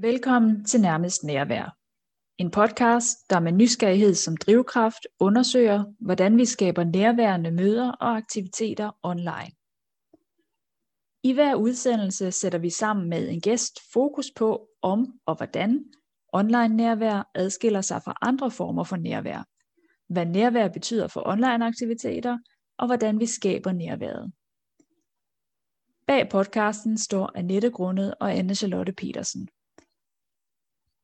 Velkommen til Nærmest Nærvær. En podcast, der med nysgerrighed som drivkraft undersøger, hvordan vi skaber nærværende møder og aktiviteter online. I hver udsendelse sætter vi sammen med en gæst fokus på, om og hvordan online nærvær adskiller sig fra andre former for nærvær, hvad nærvær betyder for online aktiviteter, og hvordan vi skaber nærværet. Bag podcasten står Annette Grundet og Anne Charlotte Petersen.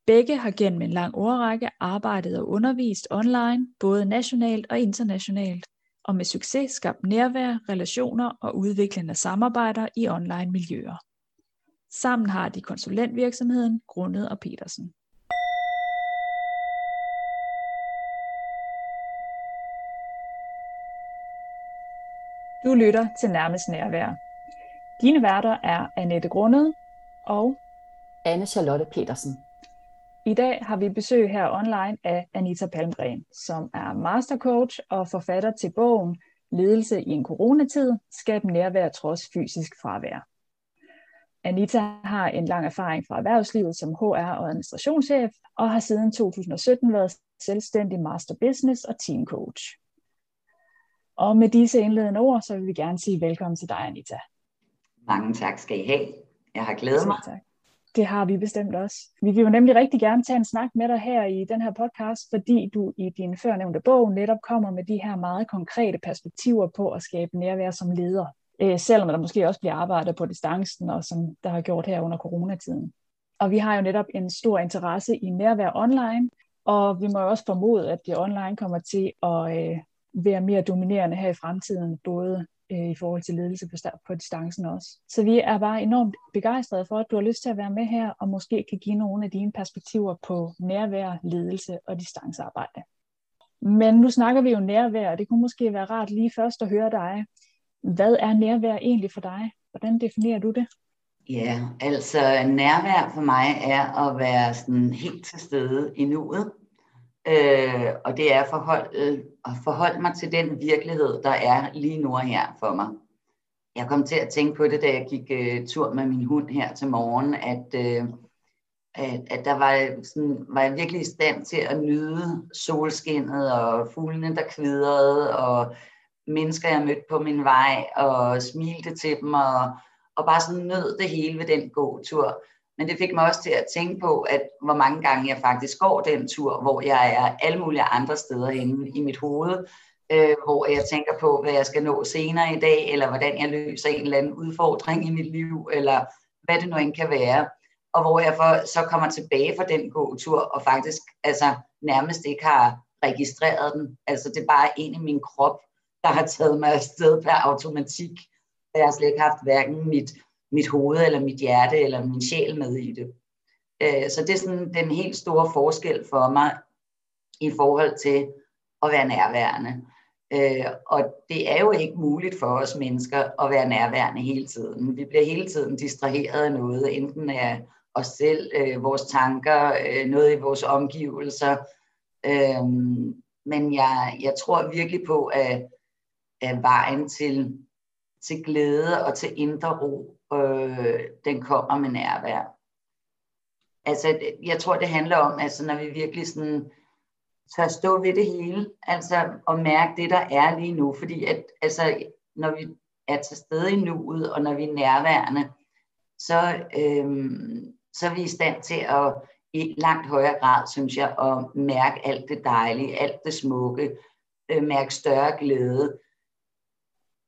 Begge har gennem en lang årrække arbejdet og undervist online, både nationalt og internationalt, og med succes skabt nærvær, relationer og udviklende samarbejder i online miljøer. Sammen har de konsulentvirksomheden Grundet og Petersen. Du lytter til Nærmest Nærvær. Dine værter er Annette Grundet og Anne Charlotte Petersen. I dag har vi besøg her online af Anita Palmgren, som er mastercoach og forfatter til bogen Ledelse i en coronatid, skab nærvær trods fysisk fravær. Anita har en lang erfaring fra erhvervslivet som HR og administrationschef, og har siden 2017 været selvstændig master business og team coach. Og med disse indledende ord, så vil vi gerne sige velkommen til dig, Anita. Mange tak skal I have. Jeg har glædet mig. Tak. Det har vi bestemt også. Vi vil jo nemlig rigtig gerne tage en snak med dig her i den her podcast, fordi du i din førnævnte bog netop kommer med de her meget konkrete perspektiver på at skabe nærvær som leder. Øh, selvom der måske også bliver arbejdet på distancen, og som der har gjort her under coronatiden. Og vi har jo netop en stor interesse i nærvær online, og vi må jo også formode, at det online kommer til at øh, være mere dominerende her i fremtiden, både øh, i forhold til ledelse på, på distancen også. Så vi er bare enormt begejstrede for, at du har lyst til at være med her, og måske kan give nogle af dine perspektiver på nærvær, ledelse og distancearbejde. Men nu snakker vi jo nærvær, og det kunne måske være rart lige først at høre dig. Hvad er nærvær egentlig for dig? Hvordan definerer du det? Ja, altså nærvær for mig er at være sådan helt til stede i nuet. Øh, og det er at forholde, og forholde mig til den virkelighed, der er lige nu og her for mig. Jeg kom til at tænke på det, da jeg gik uh, tur med min hund her til morgen, at, uh, at, at der var, sådan, var jeg virkelig i stand til at nyde solskinnet og fuglene, der kvidrede, og mennesker, jeg mødte på min vej, og smilte til dem, og, og bare sådan nød det hele ved den gåtur. Men det fik mig også til at tænke på, at hvor mange gange jeg faktisk går den tur, hvor jeg er alle mulige andre steder inde i mit hoved, øh, hvor jeg tænker på, hvad jeg skal nå senere i dag, eller hvordan jeg løser en eller anden udfordring i mit liv, eller hvad det nu end kan være. Og hvor jeg for, så kommer tilbage fra den gåtur, og faktisk altså, nærmest ikke har registreret den. Altså det er bare en i min krop, der har taget mig afsted per automatik. Jeg har slet ikke haft hverken mit mit hoved eller mit hjerte eller min sjæl med i det. Øh, så det er sådan den helt store forskel for mig i forhold til at være nærværende. Øh, og det er jo ikke muligt for os mennesker at være nærværende hele tiden. Vi bliver hele tiden distraheret af noget, enten af os selv, øh, vores tanker, øh, noget i vores omgivelser. Øh, men jeg, jeg tror virkelig på, at, at vejen til, til glæde og til indre ro øh, den kommer med nærvær. Altså, jeg tror, det handler om, altså, når vi virkelig sådan tør stå ved det hele, altså og mærke det, der er lige nu, fordi at, altså, når vi er til stede i nuet, og når vi er nærværende, så, øhm, så er vi i stand til at i langt højere grad, synes jeg, at mærke alt det dejlige, alt det smukke, øh, mærke større glæde.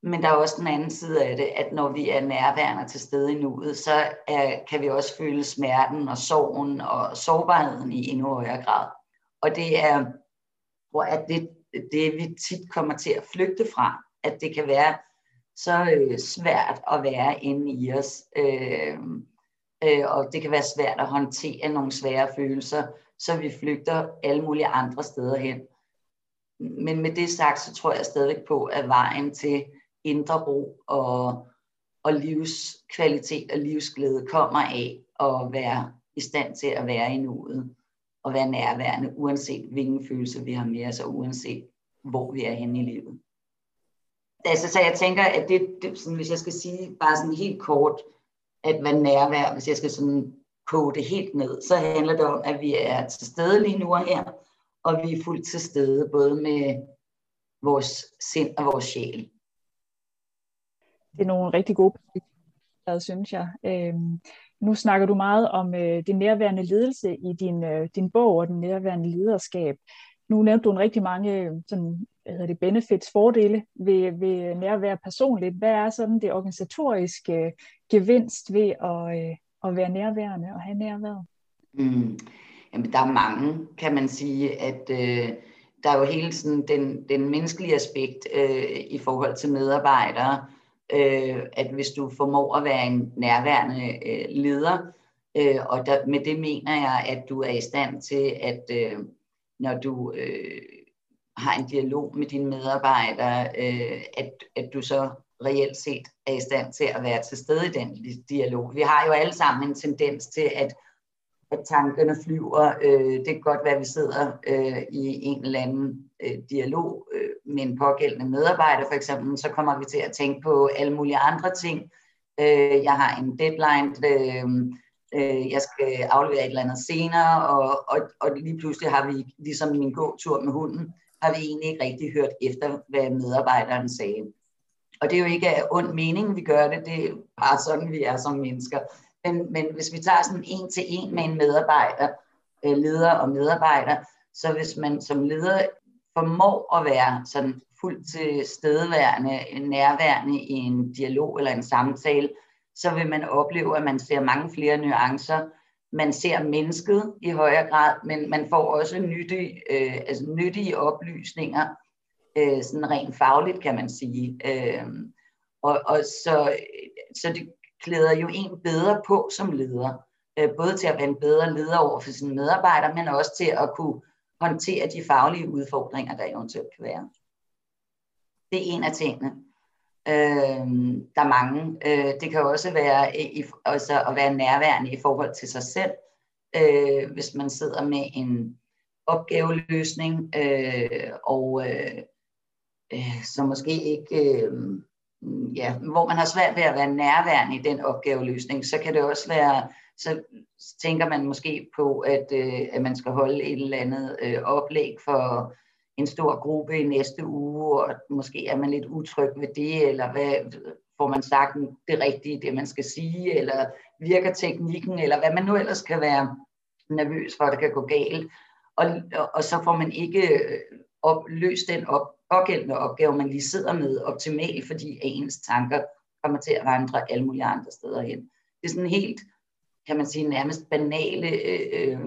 Men der er også den anden side af det, at når vi er nærværende til stede i nuet, så er, kan vi også føle smerten og sorgen og sårbarheden i endnu højere grad. Og det er, hvor at det, det vi tit kommer til at flygte fra, at det kan være så øh, svært at være inde i os. Øh, øh, og det kan være svært at håndtere nogle svære følelser, så vi flygter alle mulige andre steder hen. Men med det sagt, så tror jeg stadigvæk på, at vejen til indre ro og, og livskvalitet og livsglæde kommer af at være i stand til at være i nuet og være nærværende, uanset hvilken følelse vi har med os, og uanset hvor vi er henne i livet. altså, så jeg tænker, at det, det sådan, hvis jeg skal sige bare sådan helt kort, at være nærvær, hvis jeg skal sådan koge det helt ned, så handler det om, at vi er til stede lige nu og her, og vi er fuldt til stede, både med vores sind og vores sjæl. Det er nogle rigtig gode perspektiver, synes jeg. Øhm, nu snakker du meget om øh, det nærværende ledelse i din, øh, din bog og den nærværende lederskab. Nu nævnte du en rigtig mange øh, sådan, hvad hedder det, benefits, fordele ved, ved nærvær personligt. Hvad er sådan det organisatoriske øh, gevinst ved at, øh, at være nærværende og have nærvær? Mm. Jamen, der er mange, kan man sige, at øh, der er jo hele sådan den, den menneskelige aspekt øh, i forhold til medarbejdere, øh, at hvis du formår at være en nærværende øh, leder, øh, og der, med det mener jeg, at du er i stand til, at øh, når du øh, har en dialog med dine medarbejdere, øh, at, at du så reelt set er i stand til at være til stede i den dialog. Vi har jo alle sammen en tendens til, at, at tankerne flyver. Øh, det kan godt være, at vi sidder øh, i en eller anden øh, dialog øh, med en pågældende medarbejder for eksempel, så kommer vi til at tænke på alle mulige andre ting. Øh, jeg har en deadline, øh, øh, jeg skal aflevere et eller andet senere, og, og, og lige pludselig har vi, ligesom min gåtur med hunden, har vi egentlig ikke rigtig hørt efter, hvad medarbejderen sagde. Og det er jo ikke af ond mening, vi gør det, det er bare sådan, vi er som mennesker. Men, men hvis vi tager sådan en til en med en medarbejder, øh, leder og medarbejder, så hvis man som leder formår at være sådan fuldt til stedeværende, nærværende i en dialog eller en samtale, så vil man opleve, at man ser mange flere nuancer. Man ser mennesket i højere grad, men man får også nyttige, øh, altså nyttige oplysninger, øh, sådan rent fagligt kan man sige. Øh, og, og så, så det klæder jo en bedre på som leder. Øh, både til at være en bedre leder over for sine medarbejdere, men også til at kunne håndtere de faglige udfordringer, der eventuelt kan være. Det er en af tingene. Øh, der er mange. Øh, det kan også være i, også altså at være nærværende i forhold til sig selv. Øh, hvis man sidder med en opgaveløsning, øh, og øh, øh, så måske ikke, øh, ja, hvor man har svært ved at være nærværende i den opgaveløsning, så kan det også være, så tænker man måske på, at, øh, at man skal holde et eller andet øh, oplæg for en stor gruppe i næste uge, og måske er man lidt utryg ved det, eller hvad, får man sagt det rigtige, det man skal sige, eller virker teknikken, eller hvad man nu ellers kan være nervøs for, at det kan gå galt. Og, og, og så får man ikke øh, op, løst den op, pågældende opgave, man lige sidder med optimalt, fordi ens tanker kommer til at vandre alle mulige andre steder hen. Det er sådan helt, kan man sige, nærmest banale øh,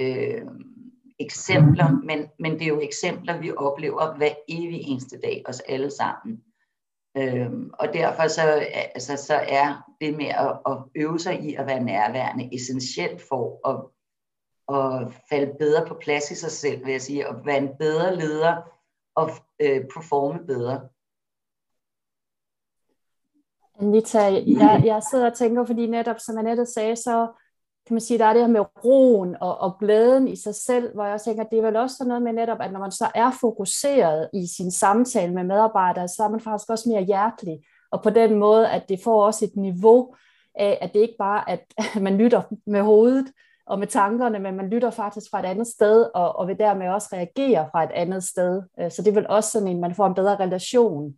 øh, eksempler, men, men det er jo eksempler, vi oplever hver evig eneste dag, os alle sammen. Øhm, og derfor så, altså, så er det med at, at øve sig i at være nærværende essentielt for at, at falde bedre på plads i sig selv, vil jeg sige, at være en bedre leder og øh, performe bedre. Anita, jeg, jeg sidder og tænker, fordi netop, som Annette sagde, så kan man sige, der er det her med roen og, og glæden i sig selv, hvor jeg tænker, det er vel også noget med netop, at når man så er fokuseret i sin samtale med medarbejdere, så er man faktisk også mere hjertelig, og på den måde, at det får også et niveau af, at det ikke bare at man lytter med hovedet og med tankerne, men man lytter faktisk fra et andet sted, og, og vil dermed også reagere fra et andet sted. Øh, så det er vel også sådan en, man får en bedre relation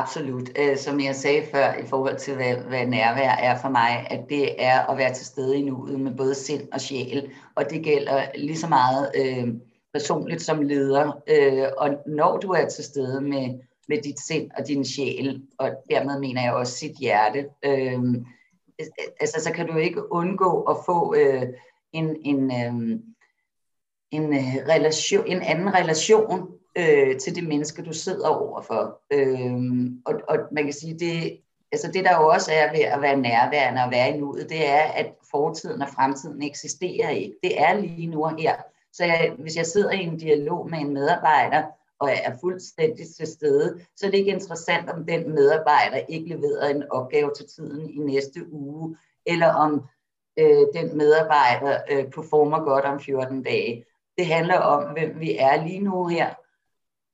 Absolut. Øh, som jeg sagde før i forhold til, hvad, hvad nærvær er for mig, at det er at være til stede i nuet med både sind og sjæl. Og det gælder lige så meget øh, personligt som leder. Øh, og når du er til stede med, med dit sind og din sjæl, og dermed mener jeg også sit hjerte, øh, altså, så kan du ikke undgå at få øh, en, en, øh, en, øh, relation, en anden relation øh, til det menneske, du sidder overfor. Øh, og, og man kan sige, det, altså det der jo også er ved at være nærværende og være i nuet, det er, at fortiden og fremtiden eksisterer ikke. Det er lige nu og her. Så jeg, hvis jeg sidder i en dialog med en medarbejder, og er fuldstændig til stede, så er det ikke interessant, om den medarbejder ikke leverer en opgave til tiden i næste uge, eller om øh, den medarbejder øh, performer godt om 14 dage. Det handler om, hvem vi er lige nu her,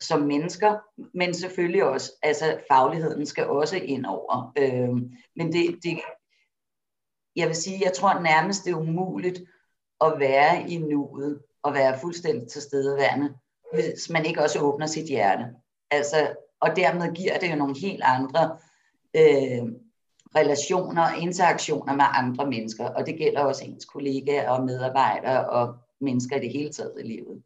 som mennesker, men selvfølgelig også, altså fagligheden skal også ind over. Øh, men det, det, jeg vil sige, jeg tror nærmest det er umuligt at være i nuet og være fuldstændig til stedeværende, hvis man ikke også åbner sit hjerte. Altså, og dermed giver det jo nogle helt andre øh, relationer og interaktioner med andre mennesker, og det gælder også ens kollegaer og medarbejdere og mennesker i det hele taget i livet.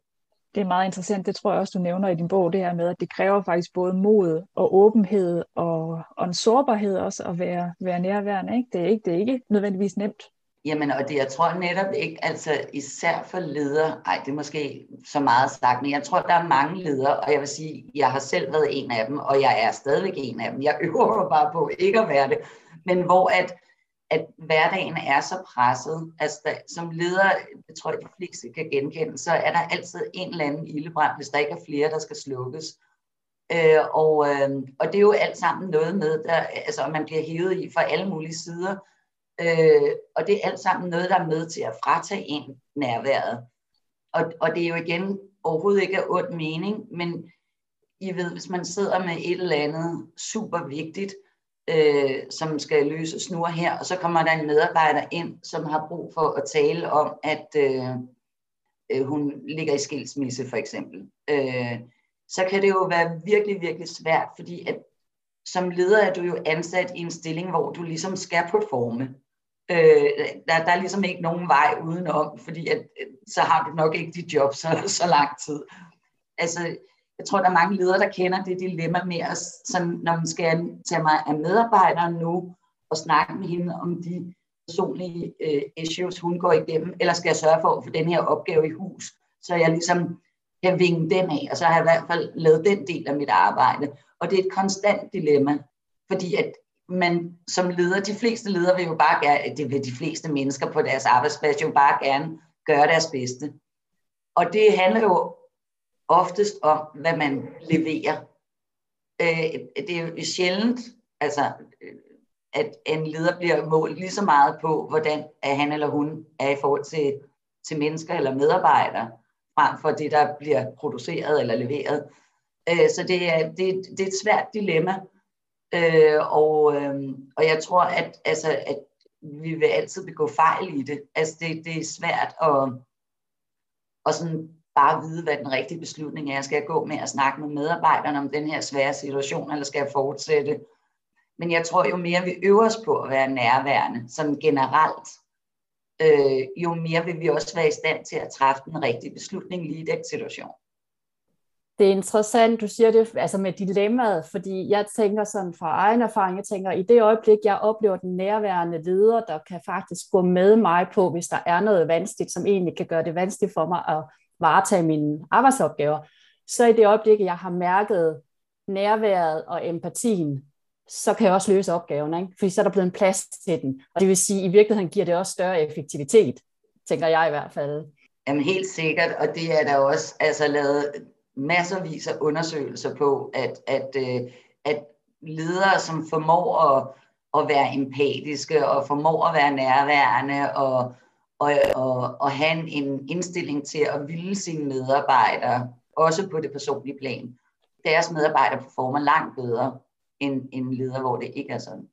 Det er meget interessant, det tror jeg også, du nævner i din bog, det her med, at det kræver faktisk både mod og åbenhed og, og en sårbarhed også at være, være nærværende. Ikke? Det, er ikke, det er ikke nødvendigvis nemt. Jamen, og det, jeg tror netop ikke, altså især for ledere, ej, det er måske så meget sagt, men jeg tror, der er mange ledere, og jeg vil sige, jeg har selv været en af dem, og jeg er stadigvæk en af dem. Jeg øver mig bare på ikke at være det, men hvor at, at hverdagen er så presset. Altså, der, som leder, det tror jeg, de fleste kan genkende, så er der altid en eller anden ildebrand, hvis der ikke er flere, der skal slukkes. Øh, og, øh, og det er jo alt sammen noget med, der, altså, man bliver hævet i fra alle mulige sider, Øh, og det er alt sammen noget, der er med til at fratage en nærværet. Og, og det er jo igen overhovedet ikke af ond mening, men I ved, hvis man sidder med et eller andet super vigtigt, øh, som skal løses nu og her, og så kommer der en medarbejder ind, som har brug for at tale om, at øh, øh, hun ligger i skilsmisse for eksempel. Øh, så kan det jo være virkelig, virkelig svært, fordi at som leder er du jo ansat i en stilling, hvor du ligesom skal performe. Øh, der, der er ligesom ikke nogen vej udenom, fordi at, øh, så har du nok ikke dit job så, så lang tid. Altså, jeg tror, der er mange ledere, der kender det dilemma med, at sådan, når man skal tage mig af medarbejderen nu, og snakke med hende om de personlige øh, issues, hun går igennem, eller skal jeg sørge for at få den her opgave i hus, så jeg ligesom kan vinge den af, og så har jeg i hvert fald lavet den del af mit arbejde. Og det er et konstant dilemma, fordi at man som leder, de fleste ledere vil jo bare gerne, det vil de fleste mennesker på deres arbejdsplads jo bare gerne gøre deres bedste. Og det handler jo oftest om, hvad man leverer. Øh, det er jo sjældent, altså, øh, at en leder bliver målt lige så meget på, hvordan er han eller hun er i forhold til, til mennesker eller medarbejdere, frem for det, der bliver produceret eller leveret. Øh, så det er, det, det er et svært dilemma. Øh, og, øh, og jeg tror, at, altså, at vi vil altid begå fejl i det. Altså det, det er svært at, at sådan bare vide, hvad den rigtige beslutning er. Skal jeg gå med at snakke med medarbejderne om den her svære situation, eller skal jeg fortsætte? Men jeg tror, jo mere vi øver os på at være nærværende, sådan generelt, øh, jo mere vil vi også være i stand til at træffe den rigtige beslutning lige i den situation det er interessant, du siger det altså med dilemmaet, fordi jeg tænker sådan fra egen erfaring, jeg tænker, i det øjeblik, jeg oplever den nærværende leder, der kan faktisk gå med mig på, hvis der er noget vanskeligt, som egentlig kan gøre det vanskeligt for mig at varetage mine arbejdsopgaver, så i det øjeblik, jeg har mærket nærværet og empatien, så kan jeg også løse opgaven, ikke? fordi så er der blevet en plads til den. Og det vil sige, at i virkeligheden giver det også større effektivitet, tænker jeg i hvert fald. Jamen helt sikkert, og det er der også altså, lavet masservis af undersøgelser på, at, at, øh, at ledere, som formår at, at være empatiske og formår at være nærværende og, og, og, og have en indstilling til at ville sine medarbejdere, også på det personlige plan, deres medarbejdere performer langt bedre end en leder, hvor det ikke er sådan.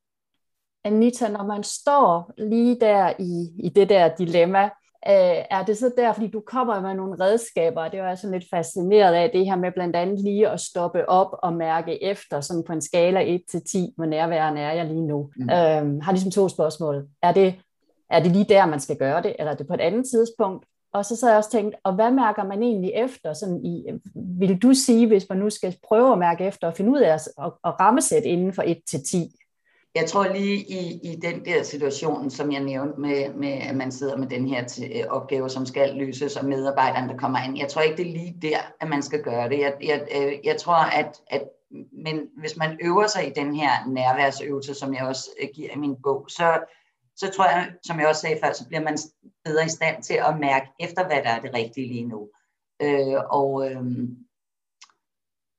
Anita, når man står lige der i, i det der dilemma, Øh, er det så der, fordi du kommer med nogle redskaber, det var jeg sådan lidt fascineret af, det her med blandt andet lige at stoppe op og mærke efter, sådan på en skala 1 til 10, hvor nærværende er jeg lige nu. Mm. Øhm, har ligesom to spørgsmål. Er det, er det lige der, man skal gøre det, eller er det på et andet tidspunkt? Og så så jeg også tænkt, og hvad mærker man egentlig efter? Sådan i, øh, vil du sige, hvis man nu skal prøve at mærke efter og finde ud af at, at, at rammesætte inden for 1 til 10, jeg tror lige i, i den der situation, som jeg nævnte med, med, at man sidder med den her til, øh, opgave, som skal løses, og medarbejderen, der kommer ind. Jeg tror ikke, det er lige der, at man skal gøre det. Jeg, jeg, øh, jeg tror, at, at men hvis man øver sig i den her nærværsøvelse, som jeg også giver i min bog, så, så tror jeg, som jeg også sagde før, så bliver man bedre i stand til at mærke efter, hvad der er det rigtige lige nu. Øh, og øh,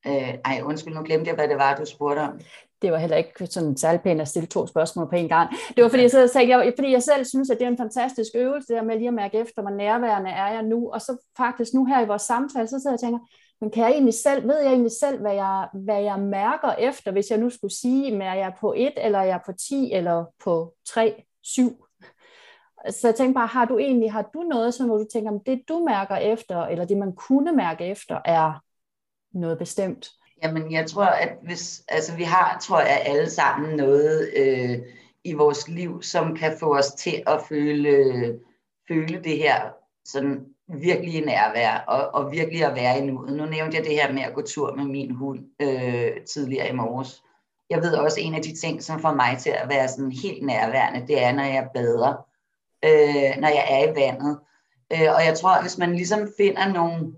øh, ej, undskyld, nu glemte jeg, hvad det var, du spurgte om det var heller ikke sådan særlig pænt at stille to spørgsmål på en gang. Det var fordi, jeg, så sagde, jeg, fordi jeg selv synes, at det er en fantastisk øvelse, der med lige at mærke efter, hvor nærværende er jeg nu. Og så faktisk nu her i vores samtale, så sidder jeg og tænker, men kan jeg egentlig selv, ved jeg egentlig selv, hvad jeg, hvad jeg mærker efter, hvis jeg nu skulle sige, om jeg er på 1, eller jeg er på 10, eller på 3, 7? Så jeg tænkte bare, har du egentlig, har du noget, som, hvor du tænker, om det du mærker efter, eller det man kunne mærke efter, er noget bestemt? Jamen, jeg tror, at hvis, altså vi har, tror jeg, alle sammen noget øh, i vores liv, som kan få os til at føle, føle det her sådan virkelig nærvær, og, og virkelig at være i nuet. Nu nævnte jeg det her med at gå tur med min hund øh, tidligere i morges. Jeg ved også, en af de ting, som får mig til at være sådan helt nærværende, det er, når jeg bader, øh, når jeg er i vandet. Øh, og jeg tror, at hvis man ligesom finder nogle,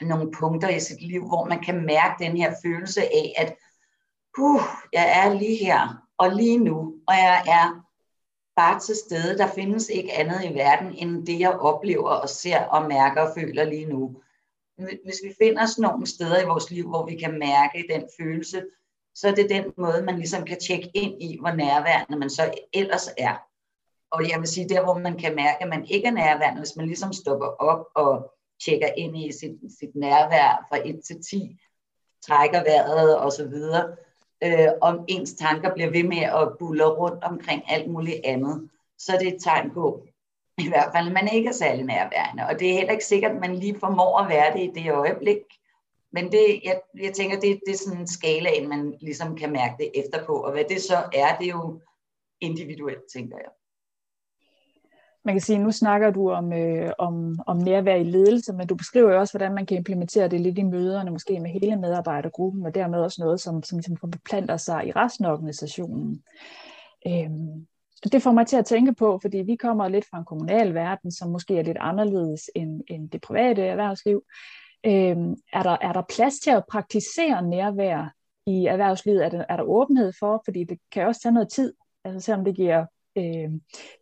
nogle punkter i sit liv, hvor man kan mærke den her følelse af, at uh, jeg er lige her, og lige nu, og jeg er bare til stede. Der findes ikke andet i verden, end det jeg oplever og ser og mærker og føler lige nu. Hvis vi finder sådan nogle steder i vores liv, hvor vi kan mærke den følelse, så er det den måde, man ligesom kan tjekke ind i, hvor nærværende man så ellers er. Og jeg vil sige, der hvor man kan mærke, at man ikke er nærværende, hvis man ligesom stopper op og tjekker ind i sit, sit nærvær fra 1 til 10, trækker vejret og så videre, øh, om ens tanker bliver ved med at bulle rundt omkring alt muligt andet, så er det et tegn på, i hvert fald, at man ikke er særlig nærværende. Og det er heller ikke sikkert, at man lige formår at være det i det øjeblik. Men det, jeg, jeg tænker, det, det er sådan en skala, man ligesom kan mærke det efterpå. Og hvad det så er, det er jo individuelt, tænker jeg man kan sige, nu snakker du om, øh, om, om nærvær i ledelse, men du beskriver jo også, hvordan man kan implementere det lidt i møderne, måske med hele medarbejdergruppen, og dermed også noget, som, som, ligesom som beplanter sig i resten af organisationen. Øhm, det får mig til at tænke på, fordi vi kommer lidt fra en kommunal verden, som måske er lidt anderledes end, end det private erhvervsliv. Øhm, er, der, er der plads til at praktisere nærvær i erhvervslivet? Er der, er der åbenhed for? Fordi det kan også tage noget tid, altså selvom det giver øh,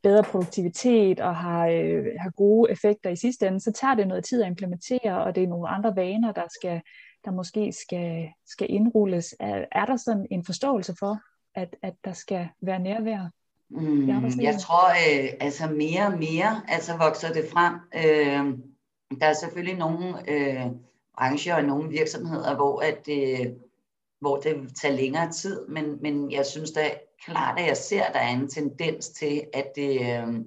bedre produktivitet og har, øh, har gode effekter i sidste ende, så tager det noget tid at implementere, og det er nogle andre vaner, der skal der måske skal, skal indrulles. Er, er der sådan en forståelse for, at, at der skal være nærvær? Mm, jeg tror, øh, altså mere og mere altså vokser det frem. Øh, der er selvfølgelig nogle øh, brancher og nogle virksomheder, hvor, at, øh, hvor det tager længere tid, men, men jeg synes da klart, at jeg ser, at der er en tendens til, at det, øh,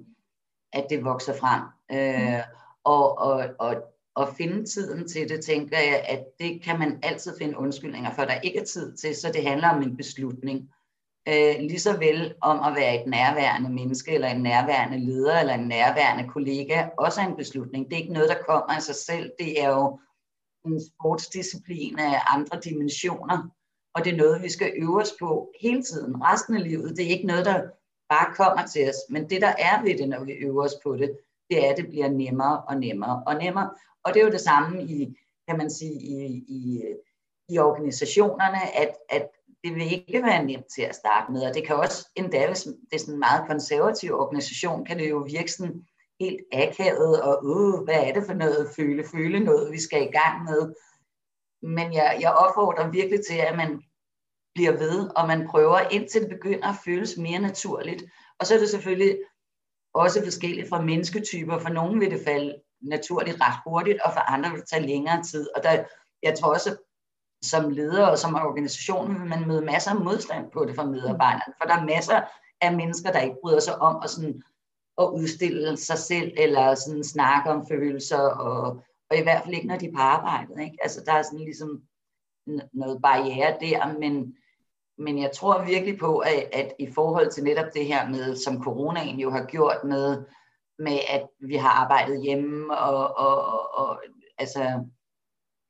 at det vokser frem. Øh, mm. og, og, og, og finde tiden til det, tænker jeg, at det kan man altid finde undskyldninger for, der ikke er tid til, så det handler om en beslutning. Øh, lige så vel om at være et nærværende menneske, eller en nærværende leder, eller en nærværende kollega, også er en beslutning. Det er ikke noget, der kommer af sig selv. Det er jo en sportsdisciplin af andre dimensioner og det er noget, vi skal øve os på hele tiden, resten af livet. Det er ikke noget, der bare kommer til os, men det, der er ved det, når vi øver os på det, det er, at det bliver nemmere og nemmere og nemmere. Og det er jo det samme i, kan man sige, i, i, i organisationerne, at, at det vil ikke være nemt til at starte med, og det kan også endda, hvis det er sådan en meget konservativ organisation, kan det jo virke sådan helt akavet, og uh, hvad er det for noget føle, føle noget, vi skal i gang med, men jeg, jeg opfordrer virkelig til, at man bliver ved, og man prøver, indtil det begynder at føles mere naturligt. Og så er det selvfølgelig også forskelligt fra mennesketyper. For nogen vil det falde naturligt ret hurtigt, og for andre vil det tage længere tid. Og der, jeg tror også, som leder og som organisation vil man møde masser af modstand på det fra medarbejderne. For der er masser af mennesker, der ikke bryder sig om at, sådan, at udstille sig selv, eller sådan snakke om følelser og og i hvert fald ikke, når de er på arbejdet. Ikke? Altså, der er sådan ligesom noget barriere der, men, men jeg tror virkelig på, at, at i forhold til netop det her med, som coronaen jo har gjort med, med at vi har arbejdet hjemme og, og, og, og altså,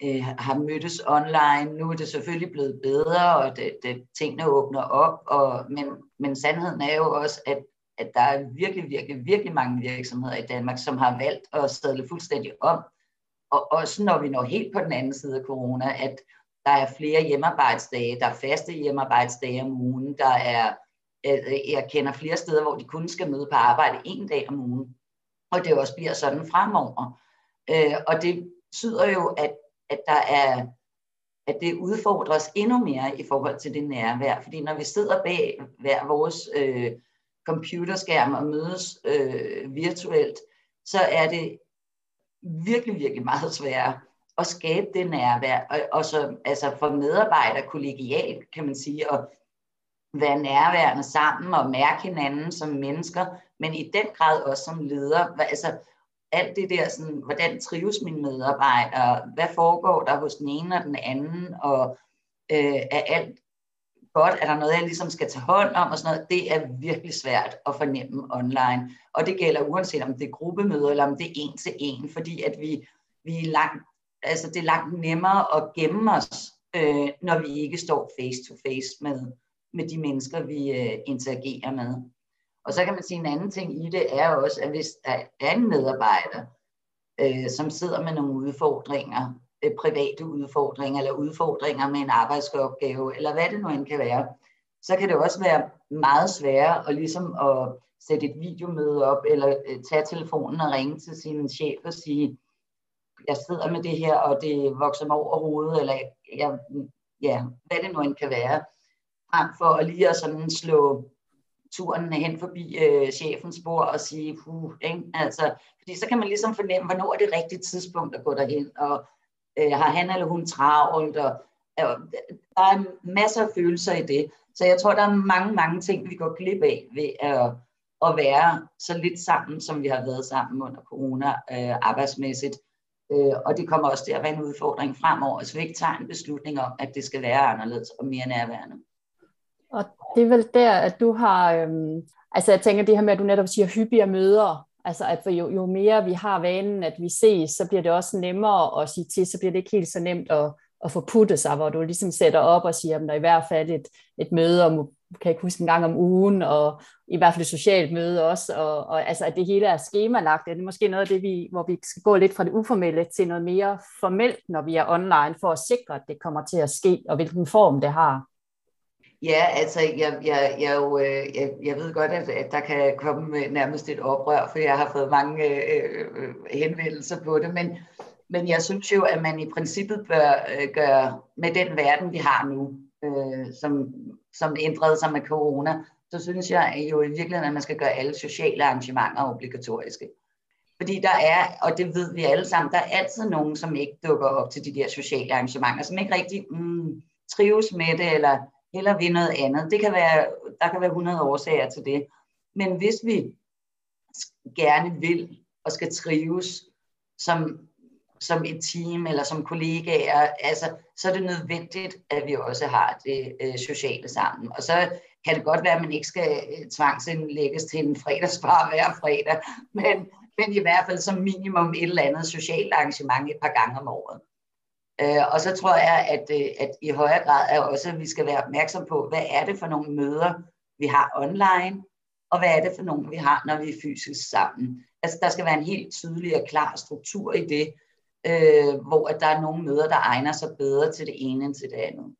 øh, har mødtes online. Nu er det selvfølgelig blevet bedre, og det, det, tingene åbner op, og, men, men sandheden er jo også, at, at der er virkelig, virkelig, virkelig mange virksomheder i Danmark, som har valgt at sadle fuldstændig om og også når vi når helt på den anden side af corona, at der er flere hjemmearbejdsdage, der er faste hjemmearbejdsdage om ugen, der er, øh, øh, jeg kender flere steder, hvor de kun skal møde på arbejde en dag om ugen, og det også bliver sådan fremover. Øh, og det betyder jo, at, at der er at det udfordres endnu mere i forhold til det nærvær, fordi når vi sidder bag hver vores øh, computerskærm og mødes øh, virtuelt, så er det virkelig, virkelig meget sværere at skabe det nærvær, og, og så, altså for medarbejdere kollegialt, kan man sige, at være nærværende sammen og mærke hinanden som mennesker, men i den grad også som leder. Altså, alt det der, sådan, hvordan trives mine medarbejdere, hvad foregår der hos den ene og den anden, og øh, er alt godt, er der noget, jeg ligesom skal tage hånd om og sådan noget, det er virkelig svært at fornemme online. Og det gælder uanset om det er gruppemøder, eller om det er en til en, fordi at vi, vi er langt, altså det er langt nemmere at gemme os, øh, når vi ikke står face to face med, med de mennesker, vi øh, interagerer med. Og så kan man sige, en anden ting i det er også, at hvis der er en medarbejder, øh, som sidder med nogle udfordringer, øh, private udfordringer, eller udfordringer med en arbejdsopgave, eller hvad det nu end kan være, så kan det også være meget sværere at, ligesom at sætte et videomøde op, eller øh, tage telefonen og ringe til sin chef og sige, jeg sidder med det her, og det vokser mig over hovedet, eller jeg, ja, hvad det nu end kan være, frem for at lige at sådan slå turen hen forbi øh, chefens bord og sige, puh, ikke? Altså, fordi så kan man ligesom fornemme, hvornår er det rigtige tidspunkt at gå derhen, og øh, har han eller hun travlt, og øh, der er masser af følelser i det. Så jeg tror, der er mange, mange ting, vi går glip af ved at, at være så lidt sammen, som vi har været sammen under corona øh, arbejdsmæssigt. Øh, og det kommer også til at være en udfordring fremover, hvis vi ikke tager en beslutning om, at det skal være anderledes og mere nærværende. Og det er vel der, at du har, øhm, altså jeg tænker det her med, at du netop siger hyppigere møder, altså at jo, jo mere vi har vanen, at vi ses, så bliver det også nemmere at sige til, så bliver det ikke helt så nemt at, at få puttet sig, hvor du ligesom sætter op og siger, at der er i hvert fald et, et møde om, kan jeg ikke huske en gang om ugen, og i hvert fald et socialt møde også, og, og altså at det hele er skemalagt, det er måske noget af det, vi, hvor vi skal gå lidt fra det uformelle til noget mere formelt, når vi er online, for at sikre, at det kommer til at ske, og hvilken form det har. Ja, altså jeg, jeg, jeg, jo, øh, jeg, jeg ved godt, at, at der kan komme øh, nærmest et oprør, for jeg har fået mange øh, øh, henvendelser på det, men, men jeg synes jo, at man i princippet bør øh, gøre med den verden, vi har nu, øh, som, som ændrede sig med corona, så synes jeg jo i virkeligheden, at man skal gøre alle sociale arrangementer obligatoriske. Fordi der er, og det ved vi alle sammen, der er altid nogen, som ikke dukker op til de der sociale arrangementer, som ikke rigtig mm, trives med det, eller eller ved noget andet. Det kan være, der kan være 100 årsager til det. Men hvis vi gerne vil og skal trives som, som et team eller som kollegaer, altså, så er det nødvendigt, at vi også har det øh, sociale sammen. Og så kan det godt være, at man ikke skal øh, tvangsindlægges til en fredagsbar hver fredag, men, men i hvert fald som minimum et eller andet socialt arrangement et par gange om året. Øh, og så tror jeg, at, øh, at i højere grad er også, at vi skal være opmærksom på, hvad er det for nogle møder, vi har online, og hvad er det for nogle, vi har, når vi er fysisk sammen. Altså, der skal være en helt tydelig og klar struktur i det, øh, hvor at der er nogle møder, der egner sig bedre til det ene end til det andet.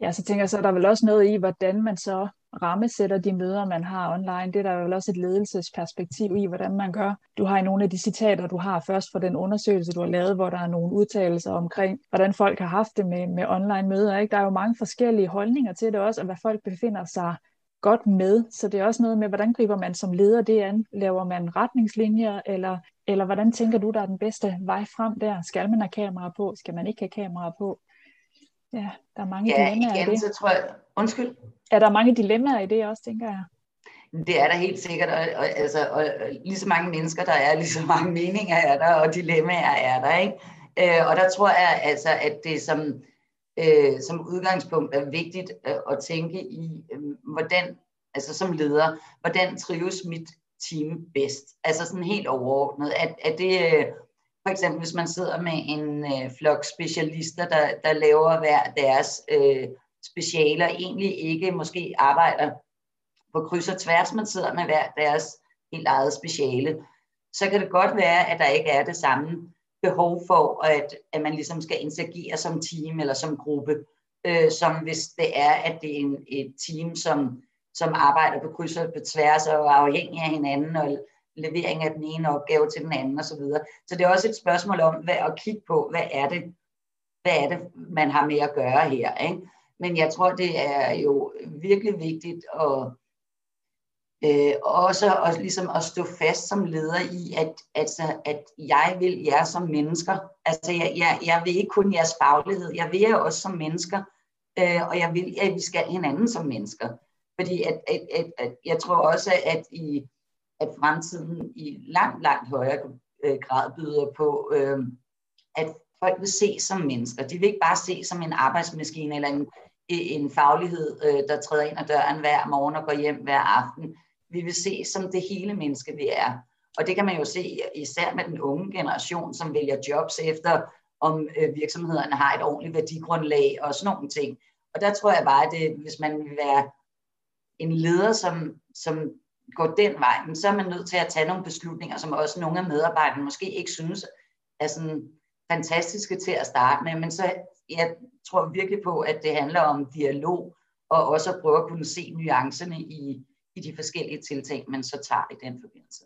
Ja, så tænker jeg, så er der vel også noget i, hvordan man så rammesætter de møder, man har online. Det er der jo også et ledelsesperspektiv i, hvordan man gør. Du har i nogle af de citater, du har først fra den undersøgelse, du har lavet, hvor der er nogle udtalelser omkring, hvordan folk har haft det med, med online møder. Ikke? Der er jo mange forskellige holdninger til det også, og hvad folk befinder sig godt med. Så det er også noget med, hvordan griber man som leder det an? Laver man retningslinjer, eller, eller hvordan tænker du, der er den bedste vej frem der? Skal man have kamera på? Skal man ikke have kamera på? Ja, der er mange ja, dilemmaer igen, i det. så tror jeg... Undskyld? Er der mange dilemmaer i det også, tænker jeg? Det er der helt sikkert, og, og, altså, og lige så mange mennesker der er, lige så mange meninger er der, og dilemmaer er der, ikke? Øh, og der tror jeg altså, at det som, øh, som udgangspunkt er vigtigt øh, at tænke i, øh, hvordan, altså som leder, hvordan trives mit team bedst? Altså sådan helt overordnet. At, at det, øh, for eksempel hvis man sidder med en øh, flok specialister, der, der laver hver deres øh, specialer, egentlig ikke måske arbejder på kryds og tværs, man sidder med hver deres helt eget speciale, så kan det godt være, at der ikke er det samme behov for, at, at man ligesom skal interagere som team eller som gruppe, øh, som hvis det er, at det er en, et team, som, som arbejder på kryds og på tværs og er afhængig af hinanden og levering af den ene opgave til den anden osv. Så, så det er også et spørgsmål om hvad, at kigge på, hvad er det, hvad er det, man har med at gøre her. Ikke? Men jeg tror, det er jo virkelig vigtigt at, Øh, også, også ligesom at stå fast som leder i, at, altså, at jeg vil jer som mennesker. Altså jeg, jeg, jeg vil ikke kun jeres faglighed, jeg vil jer også som mennesker, øh, og jeg vil, at vi skal hinanden som mennesker. Fordi at, at, at, at jeg tror også, at i at fremtiden i langt, langt højere øh, grad byder på, øh, at folk vil se som mennesker. De vil ikke bare se som en arbejdsmaskine eller en, en faglighed, øh, der træder ind ad døren hver morgen og går hjem hver aften. Vi vil se som det hele menneske, vi er. Og det kan man jo se især med den unge generation, som vælger jobs efter, om øh, virksomhederne har et ordentligt værdigrundlag og sådan nogle ting. Og der tror jeg bare, at det, hvis man vil være en leder, som, som går den vej, så er man nødt til at tage nogle beslutninger, som også nogle af medarbejderne måske ikke synes er sådan fantastiske til at starte med, men så jeg tror virkelig på, at det handler om dialog, og også at prøve at kunne se nuancerne i, i de forskellige tiltag, man så tager i den forbindelse.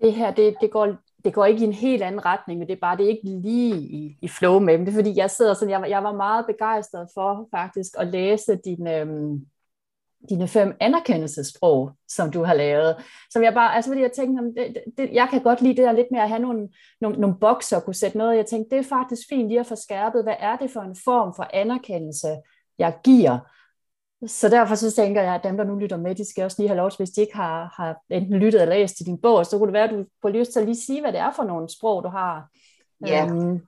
Det her, det, det, går, det går ikke i en helt anden retning, men det er bare det er ikke lige i, i flow med dem. Det er fordi, jeg sidder sådan, jeg, jeg var meget begejstret for faktisk at læse din, øhm, dine fem anerkendelsesprog, som du har lavet. Som jeg bare, altså fordi jeg tænkte, det, det, jeg kan godt lide det der lidt med at have nogle, nogle, nogle bokser og kunne sætte noget. Jeg tænkte, det er faktisk fint lige at få skærpet, hvad er det for en form for anerkendelse, jeg giver. Så derfor så tænker jeg, at dem, der nu lytter med, de skal også lige have lov hvis de ikke har, har enten lyttet eller læst i din bog, så kunne det være, at du får lyst til at lige sige, hvad det er for nogle sprog, du har. Ja, um,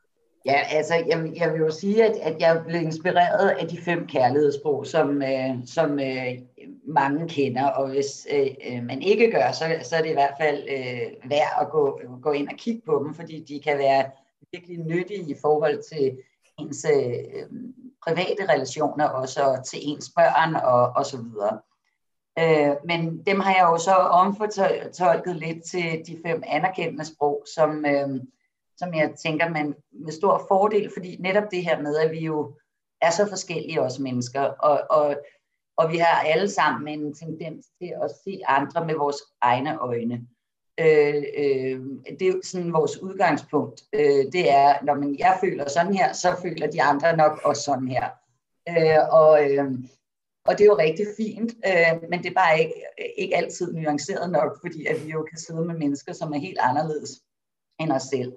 Ja, altså jeg, jeg vil jo sige, at, at jeg blev inspireret af de fem kærlighedssprog, som, øh, som øh, mange kender, og hvis øh, øh, man ikke gør, så, så er det i hvert fald øh, værd at gå, gå ind og kigge på dem, fordi de kan være virkelig nyttige i forhold til ens øh, private relationer, også til ens børn og, og så videre. Øh, men dem har jeg jo så omfortolket lidt til de fem anerkendende sprog, som... Øh, som jeg tænker man med stor fordel, fordi netop det her med, at vi jo er så forskellige os mennesker, og, og, og vi har alle sammen en tendens til at se andre med vores egne øjne. Øh, øh, det er jo sådan vores udgangspunkt. Øh, det er, når man, jeg føler sådan her, så føler de andre nok også sådan her. Øh, og, øh, og det er jo rigtig fint, øh, men det er bare ikke, ikke altid nuanceret nok, fordi at vi jo kan sidde med mennesker, som er helt anderledes end os selv.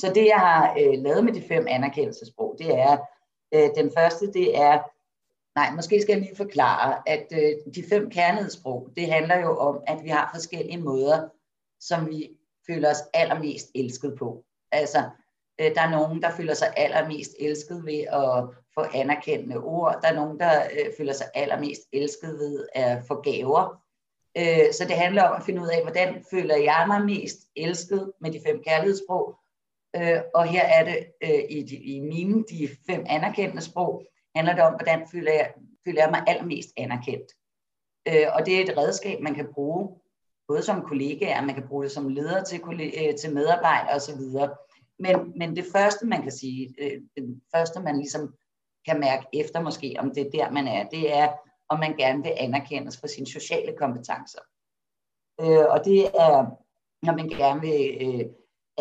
Så det, jeg har øh, lavet med de fem anerkendelsesprog, det er, øh, den første, det er, nej, måske skal jeg lige forklare, at øh, de fem kernesprog, det handler jo om, at vi har forskellige måder, som vi føler os allermest elsket på. Altså, øh, der er nogen, der føler sig allermest elsket ved at få anerkendende ord. Der er nogen, der øh, føler sig allermest elsket ved at få gaver. Øh, så det handler om at finde ud af, hvordan føler jeg mig mest elsket med de fem kærlighedssprog, Øh, og her er det øh, i, de, i mine, de fem anerkendte sprog, handler det om, hvordan føler jeg, føler jeg mig allermest anerkendt. Øh, og det er et redskab, man kan bruge, både som kollegaer, man kan bruge det som leder til, øh, til medarbejdere osv. Men, men det første, man kan sige, øh, det første, man ligesom kan mærke efter måske, om det er der, man er, det er, om man gerne vil anerkendes for sine sociale kompetencer. Øh, og det er, når man gerne vil øh,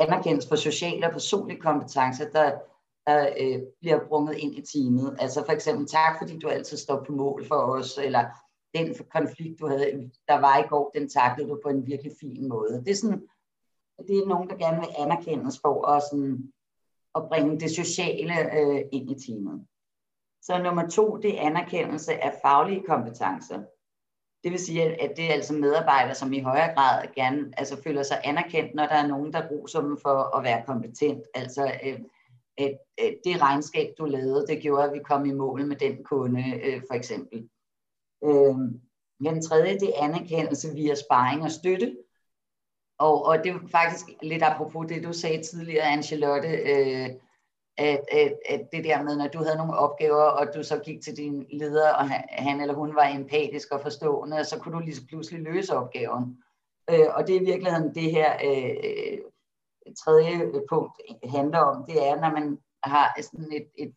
anerkendes for sociale og personlige kompetencer, der, der øh, bliver brunget ind i teamet. Altså for eksempel, tak fordi du altid står på mål for os, eller den konflikt, du havde, der var i går, den taklede du på en virkelig fin måde. Det er, sådan, det er nogen, der gerne vil anerkendes for at, sådan, at bringe det sociale øh, ind i teamet. Så nummer to, det er anerkendelse af faglige kompetencer. Det vil sige, at det er altså medarbejdere, som i højere grad gerne altså føler sig anerkendt, når der er nogen, der bruger dem for at være kompetent. Altså øh, øh, øh, det regnskab, du lavede, det gjorde, at vi kom i mål med den kunde, øh, for eksempel. Øh, den tredje, det er anerkendelse via sparring og støtte. Og, og det er faktisk lidt apropos det, du sagde tidligere, Angelotte, øh, at, at, at det der med, når du havde nogle opgaver, og du så gik til din leder, og han eller hun var empatisk og forstående, så kunne du lige pludselig løse opgaven. Øh, og det er i virkeligheden det her øh, tredje punkt handler om, det er, når man har sådan et, et,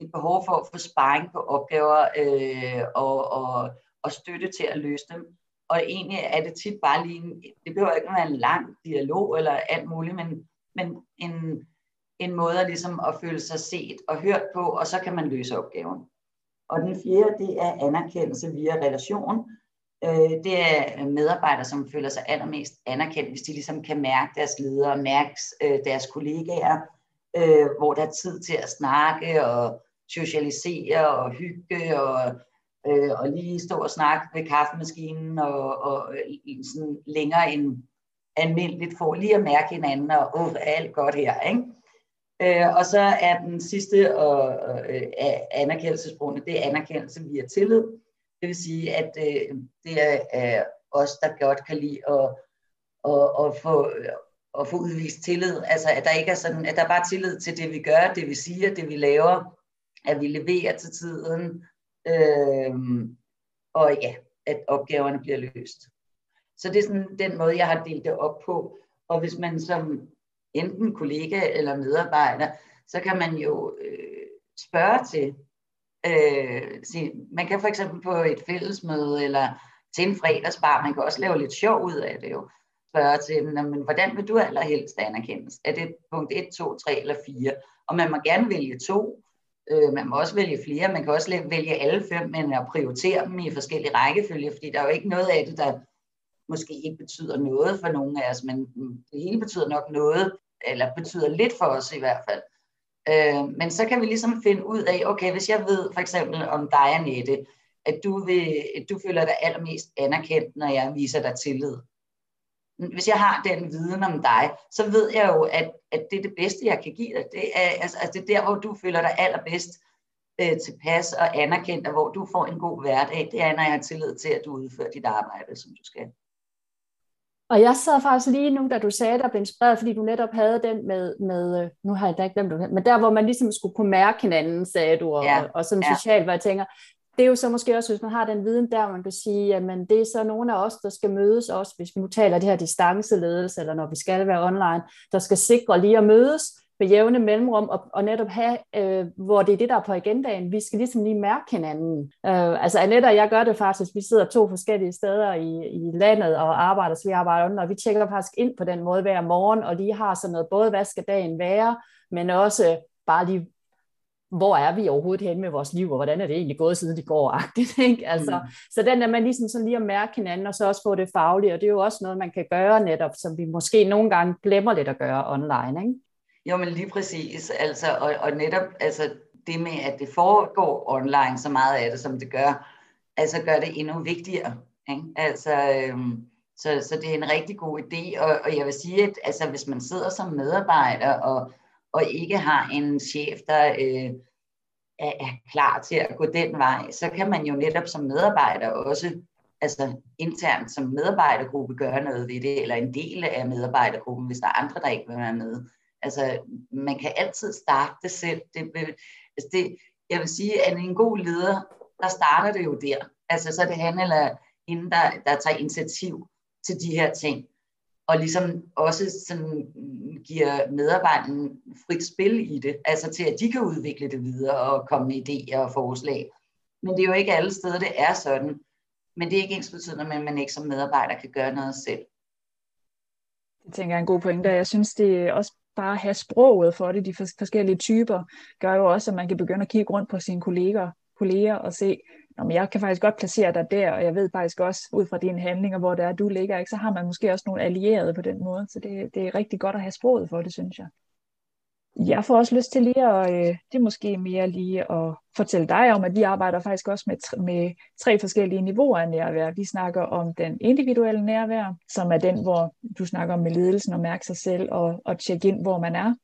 et behov for at få sparring på opgaver øh, og, og, og støtte til at løse dem. Og egentlig er det tit bare lige, en, det behøver ikke være en lang dialog eller alt muligt, men, men en, en måde at, ligesom at føle sig set og hørt på, og så kan man løse opgaven. Og den fjerde, det er anerkendelse via relation. Øh, det er medarbejdere, som føler sig allermest anerkendt, hvis de ligesom kan mærke deres ledere, mærke øh, deres kollegaer, øh, hvor der er tid til at snakke og socialisere og hygge og, øh, og lige stå og snakke ved kaffemaskinen og, og øh, sådan længere end almindeligt for lige at mærke hinanden og åh, alt godt her, ikke? Øh, og så er den sidste og, øh, anerkendelsesbrugende, det er anerkendelse via tillid. Det vil sige, at øh, det er øh, os, der godt kan lide at, at, at, få, at få udvist tillid. Altså, at der ikke er sådan, at der er bare tillid til det, vi gør, det vi siger, det vi laver, at vi leverer til tiden, øh, og ja, at opgaverne bliver løst. Så det er sådan den måde, jeg har delt det op på. Og hvis man som enten kollega eller medarbejder, så kan man jo øh, spørge til, øh, sige, man kan for eksempel på et fællesmøde eller til en fredagsbar, man kan også lave lidt sjov ud af det jo, spørge til, men hvordan vil du allerhelst anerkendes? Er det punkt 1, 2, 3 eller 4? Og man må gerne vælge to, øh, man må også vælge flere, man kan også vælge alle fem, men at prioritere dem i forskellige rækkefølge, fordi der er jo ikke noget af det, der måske ikke betyder noget for nogen af os, men mm, det hele betyder nok noget, eller betyder lidt for os i hvert fald. Øh, men så kan vi ligesom finde ud af, okay, hvis jeg ved for eksempel om dig, Annette, at du, vil, at du føler dig allermest anerkendt, når jeg viser dig tillid. Hvis jeg har den viden om dig, så ved jeg jo, at, at det er det bedste, jeg kan give dig. Det er, altså, altså det er der, hvor du føler dig allerbedst øh, tilpas og anerkendt, og hvor du får en god hverdag. Det er, når jeg har tillid til, at du udfører dit arbejde, som du skal. Og jeg sad faktisk lige nu, da du sagde, der blev inspireret, fordi du netop havde den med, med øh, nu har jeg da ikke glemt men der, hvor man ligesom skulle kunne mærke hinanden, sagde du, og, ja. og, og sådan ja. socialt, hvor jeg tænker, det er jo så måske også, hvis man har den viden der, man kan sige, at det er så nogle af os, der skal mødes også, hvis vi nu taler det her distanceledelse, eller når vi skal være online, der skal sikre lige at mødes, med jævne mellemrum, og, og netop have, øh, hvor det er det, der er på agendaen. Vi skal ligesom lige mærke hinanden. Øh, altså Annette og jeg gør det faktisk, vi sidder to forskellige steder i, i landet og arbejder, så vi arbejder under, og vi tjekker faktisk ind på den måde hver morgen, og lige har sådan noget, både hvad skal dagen være, men også bare lige hvor er vi overhovedet henne med vores liv, og hvordan er det egentlig gået, siden det går ikke? Altså, mm. Så den er man ligesom sådan lige at mærke hinanden, og så også få det faglige, og det er jo også noget, man kan gøre netop, som vi måske nogle gange glemmer lidt at gøre online. Ikke? Jo, men lige præcis. Altså, og, og netop altså, det med, at det foregår online så meget af det, som det gør, altså gør det endnu vigtigere. Ikke? Altså, øhm, så, så det er en rigtig god idé, og, og jeg vil sige, at altså, hvis man sidder som medarbejder og, og ikke har en chef, der øh, er, er klar til at gå den vej, så kan man jo netop som medarbejder også altså internt som medarbejdergruppe gøre noget ved det, eller en del af medarbejdergruppen, hvis der er andre, der ikke vil være med. Altså, man kan altid starte det selv. Det, altså det, jeg vil sige, at en god leder, der starter det jo der. Altså, så er det han eller hende, der, der tager initiativ til de her ting. Og ligesom også sådan giver medarbejderen frit spil i det, altså til at de kan udvikle det videre og komme med idéer og forslag. Men det er jo ikke alle steder, det er sådan. Men det er ikke ens betydende med, at man ikke som medarbejder kan gøre noget selv. Det tænker jeg er en god pointe. Jeg synes, det er også bare have sproget for det, de forskellige typer, gør jo også, at man kan begynde at kigge rundt på sine kolleger, kolleger og se, om jeg kan faktisk godt placere dig der, og jeg ved faktisk også ud fra dine handlinger, hvor det er, du ligger, ikke, så har man måske også nogle allierede på den måde. Så det, det er rigtig godt at have sproget for det, synes jeg. Jeg får også lyst til lige at, øh, det er måske mere lige at fortælle dig om, at vi arbejder faktisk også med, med tre forskellige niveauer af nærvær. Vi snakker om den individuelle nærvær, som er den, hvor du snakker om med ledelsen og mærke sig selv og, og tjekke ind, hvor man er.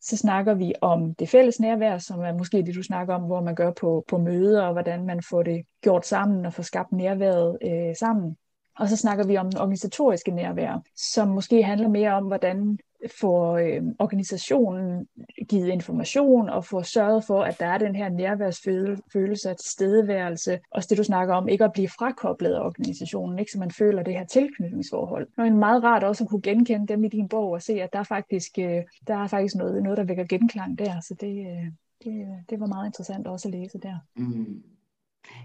Så snakker vi om det fælles nærvær, som er måske det, du snakker om, hvor man gør på, på møder, og hvordan man får det gjort sammen og får skabt nærværet øh, sammen. Og så snakker vi om den organisatoriske nærvær, som måske handler mere om, hvordan får øh, organisationen givet information og få sørget for, at der er den her nærværsfølelse af tilstedeværelse. Også det, du snakker om, ikke at blive frakoblet af organisationen, ikke så man føler det her tilknytningsforhold. Og en meget rart også at kunne genkende dem i din bog og se, at der er faktisk, øh, der er faktisk noget, noget, der vækker genklang der. Så det, øh, det, det var meget interessant også at læse der. Mm.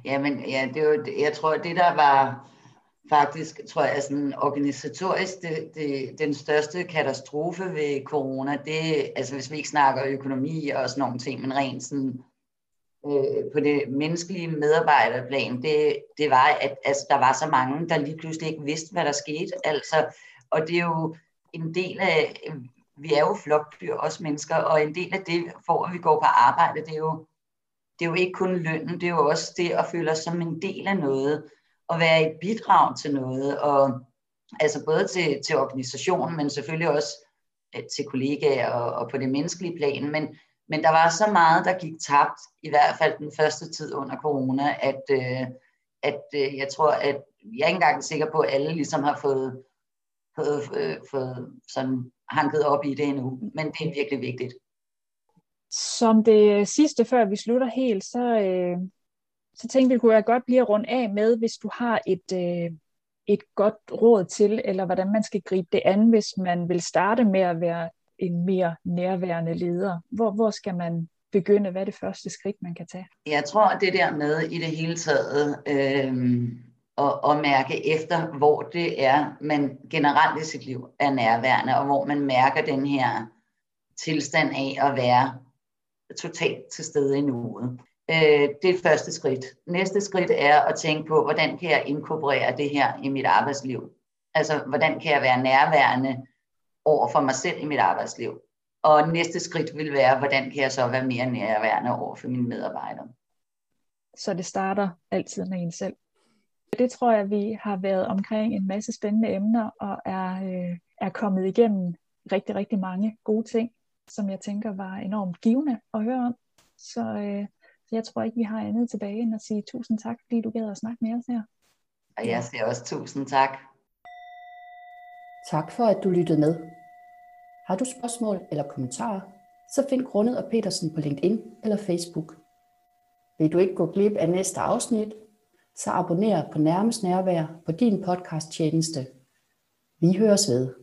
Jamen, ja, det var, jeg tror, det der var faktisk, tror jeg, sådan organisatorisk, det, det, den største katastrofe ved corona, det altså hvis vi ikke snakker økonomi og sådan nogle ting, men rent sådan øh, på det menneskelige medarbejderplan, det, det var, at altså, der var så mange, der lige pludselig ikke vidste, hvad der skete. Altså, og det er jo en del af, vi er jo flokdyr, også mennesker, og en del af det, for at vi går på arbejde, det er jo, det er jo ikke kun lønnen, det er jo også det at føle os som en del af noget, og være et bidrag til noget, og altså både til, til organisationen, men selvfølgelig også øh, til kollegaer og, og på det menneskelige plan, men, men der var så meget, der gik tabt, i hvert fald den første tid under corona, at, øh, at øh, jeg tror, at jeg er ikke engang sikker på, at alle ligesom har fået, fået, øh, fået sådan hanket op i det endnu, men det er virkelig vigtigt. Som det sidste, før vi slutter helt, så, øh, så tænkte vi, kunne jeg godt blive rundt af med, hvis du har et, øh, et godt råd til, eller hvordan man skal gribe det an, hvis man vil starte med at være en mere nærværende leder. Hvor, hvor skal man begynde? Hvad er det første skridt, man kan tage? Jeg tror, at det der med i det hele taget øh, at, at mærke efter, hvor det er, man generelt i sit liv er nærværende, og hvor man mærker den her tilstand af at være totalt til stede i nuet. Øh, det er første skridt. Næste skridt er at tænke på, hvordan kan jeg inkorporere det her i mit arbejdsliv? Altså, hvordan kan jeg være nærværende over for mig selv i mit arbejdsliv? Og næste skridt vil være, hvordan kan jeg så være mere nærværende over for mine medarbejdere? Så det starter altid med en selv. Det tror jeg, vi har været omkring en masse spændende emner og er, øh, er kommet igennem rigtig, rigtig mange gode ting, som jeg tænker var enormt givende at høre om. Så, øh, jeg tror ikke, vi har andet tilbage end at sige tusind tak, fordi du gad at snakke med os her. Og jeg siger også tusind tak. Tak for, at du lyttede med. Har du spørgsmål eller kommentarer, så find Grundet og Petersen på LinkedIn eller Facebook. Vil du ikke gå glip af næste afsnit, så abonner på Nærmest Nærvær på din podcast tjeneste. Vi høres ved.